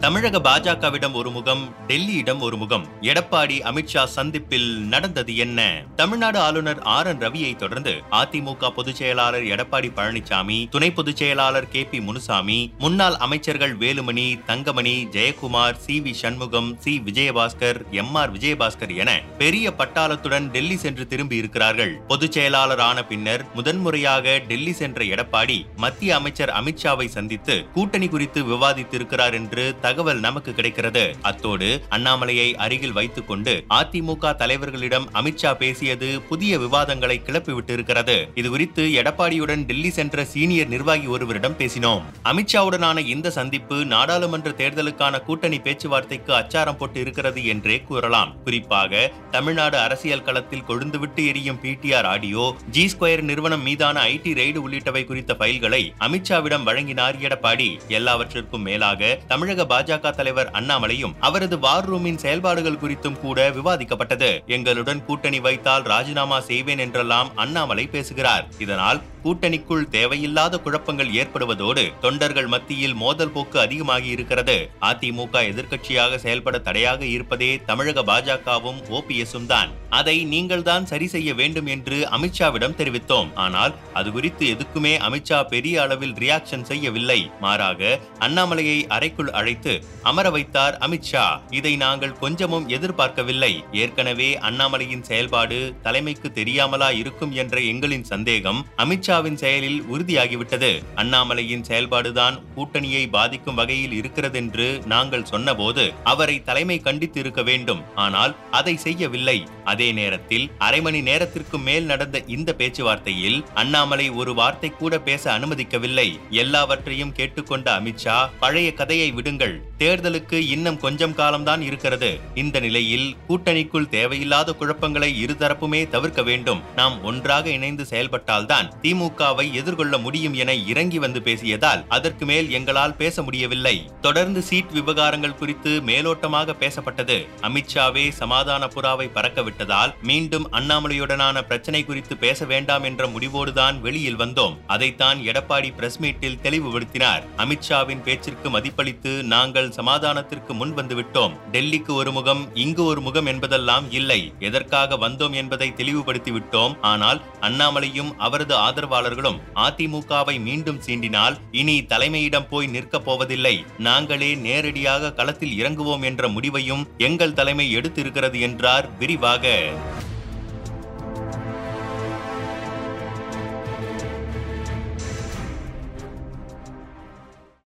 தமிழக பாஜகவிடம் ஒரு முகம் டெல்லியிடம் ஒரு முகம். எடப்பாடி அமித்ஷா சந்திப்பில் நடந்தது என்ன? தமிழ்நாடு ஆளுநர் ஆர் என் ரவியை தொடர்ந்து அதிமுக பொதுச் செயலாளர் எடப்பாடி பழனிசாமி துணை பொதுச் செயலாளர் கே பி முனுசாமி முன்னாள் அமைச்சர்கள் Velumani Thangamani Jayakumar C V Shanmugam C Vijayabaskar M R Vijayabaskar என பெரிய பட்டாளத்துடன் டெல்லி சென்று திரும்பி இருக்கிறார்கள். பொதுச் செயலாளர் ஆன பின்னர் முதன்முறையாக டெல்லி சென்ற எடப்பாடி மத்திய அமைச்சர் அமித்ஷாவை சந்தித்து கூட்டணி குறித்து விவாதித்திருக்கிறார் என்று தகவல் நமக்கு கிடைக்கிறது. அத்தோடு அண்ணாமலையை அருகில் வைத்துக் கொண்டு அதிமுக தலைவர்களிடம் அமித்ஷா பேசியது புதிய விவாதங்களை கிளப்பிவிட்டு இருக்கிறது இதுகுறித்து எடப்பாடியுடன் டெல்லி சென்ற சீனியர் நிர்வாகி ஒருவரிடம் பேசினோம். அமித்ஷாவுடனான இந்த சந்திப்பு நாடாளுமன்ற தேர்தலுக்கான கூட்டணி பேச்சுவார்த்தைக்கு அச்சாரம் போட்டு இருக்கிறது என்றே கூறலாம். குறிப்பாக தமிழ்நாடு அரசியல் களத்தில் கொழுந்துவிட்டு எரியும் பிடிஆர் ஆடியோ ஜி ஸ்கொயர் நிறுவனம் மீதான ஐடி ரெய்டு உள்ளிட்டவை குறித்த ஃபைல்களை அமித்ஷாவிடம் வழங்கினார் எடப்பாடி. எல்லாவற்றிற்கும் மேலாக தமிழக பாஜக தலைவர் அண்ணாமலையும் அவரது வார் ரூமின் செயல்பாடுகள் குறித்தும் கூட விவாதிக்கப்பட்டது. எங்களுடன் கூட்டணி வைத்தால் ராஜினாமா செய்வேன் என்றெல்லாம் அண்ணாமலை பேசுகிறார். இதனால் கூட்டணிக்குள் தேவையில்லாத குழப்பங்கள் ஏற்படுவதோடு தொண்டர்கள் மத்தியில் மோதல் போக்கு அதிகமாகி இருக்கிறது. அதிமுக எதிர்க்கட்சியாக செயல்பட தடையாக இருப்பதே தமிழக பாஜகவும் ஓபிஎஸும் தான். அதை நீங்கள் தான் சரி செய்ய வேண்டும் என்று அமித்ஷாவிடம் தெரிவித்தோம். ஆனால் அது குறித்து எதுக்குமே அமித்ஷா பெரிய அளவில் ரியாக்ஷன் செய்யவில்லை. மாறாக அண்ணாமலையை அறைக்குள் அழைத்து அமர வைத்தார் அமித்ஷா இதை நாங்கள் கொஞ்சமும் எதிர்பார்க்கவில்லை. ஏற்கனவே அண்ணாமலையின் செயல்பாடு தலைமைக்கு தெரியாமலா இருக்கும் என்ற எங்களின் சந்தேகம் அமித்ஷாவின் செயலில் உறுதியாகிவிட்டது. அண்ணாமலையின் செயல்பாடுதான் கூட்டணியை பாதிக்கும் வகையில் இருக்கிறது என்று நாங்கள் சொன்னபோது அவரை தலைமை கண்டித்து இருக்க வேண்டும். ஆனால் அதை செய்யவில்லை. அதே நேரத்தில் அரை மணி நேரத்திற்கு மேல் நடந்த இந்த பேச்சுவார்த்தையில் அண்ணாமலை ஒரு வார்த்தை கூட பேச அனுமதிக்கவில்லை. எல்லாவற்றையும் கேட்டுக்கொண்ட அமித்ஷா பழைய கதையை விடுங்கள். தேர்தலுக்கு இன்னும் கொஞ்சம் காலம்தான் இருக்கிறது. இந்த நிலையில் கூட்டணிக்குள் தேவையில்லாத குழப்பங்களை இருதரப்புமே தவிர்க்க வேண்டும். நாம் ஒன்றாக இணைந்து செயல்பட்டால்தான் திமுகவை எதிர்கொள்ள முடியும் என இறங்கி வந்து பேசியதால் அதற்கு மேல் எங்களால் பேச முடியவில்லை. தொடர்ந்து சீட் விவகாரங்கள் குறித்து மேலோட்டமாக பேசப்பட்டது. அமித்ஷாவே சமாதான புறாவை பறக்கவிட்டதால் மீண்டும் அண்ணாமலையுடனான பிரச்சனை குறித்து பேச வேண்டாம் என்ற முடிவோடுதான் வெளியில் வந்தோம். அதைத்தான் எடப்பாடி பிரஸ் மீட்டில் தெளிவுபடுத்தினார். அமித்ஷாவின் பேச்சிற்கு மதிப்பளித்து நாங்கள் நாங்கள் சமாதானத்திற்கு முன் வந்துவிட்டோம். டெல்லிக்கு ஒரு முகம் இங்கு ஒரு முகம் என்பதெல்லாம் இல்லை. எதற்காக வந்தோம் என்பதை தெளிவுபடுத்தி விட்டோம். ஆனால் அண்ணாமலையும் அவரது ஆதரவாளர்களும் அதிமுகவை மீண்டும் சீண்டினால் இனி தலைமையிடம் போய் நிற்கப் போவதில்லை. நாங்களே நேரடியாக களத்தில் இறங்குவோம் என்ற முடிவையும் எங்கள் தலைமை எடுத்திருக்கிறது என்றார் விரிவாக.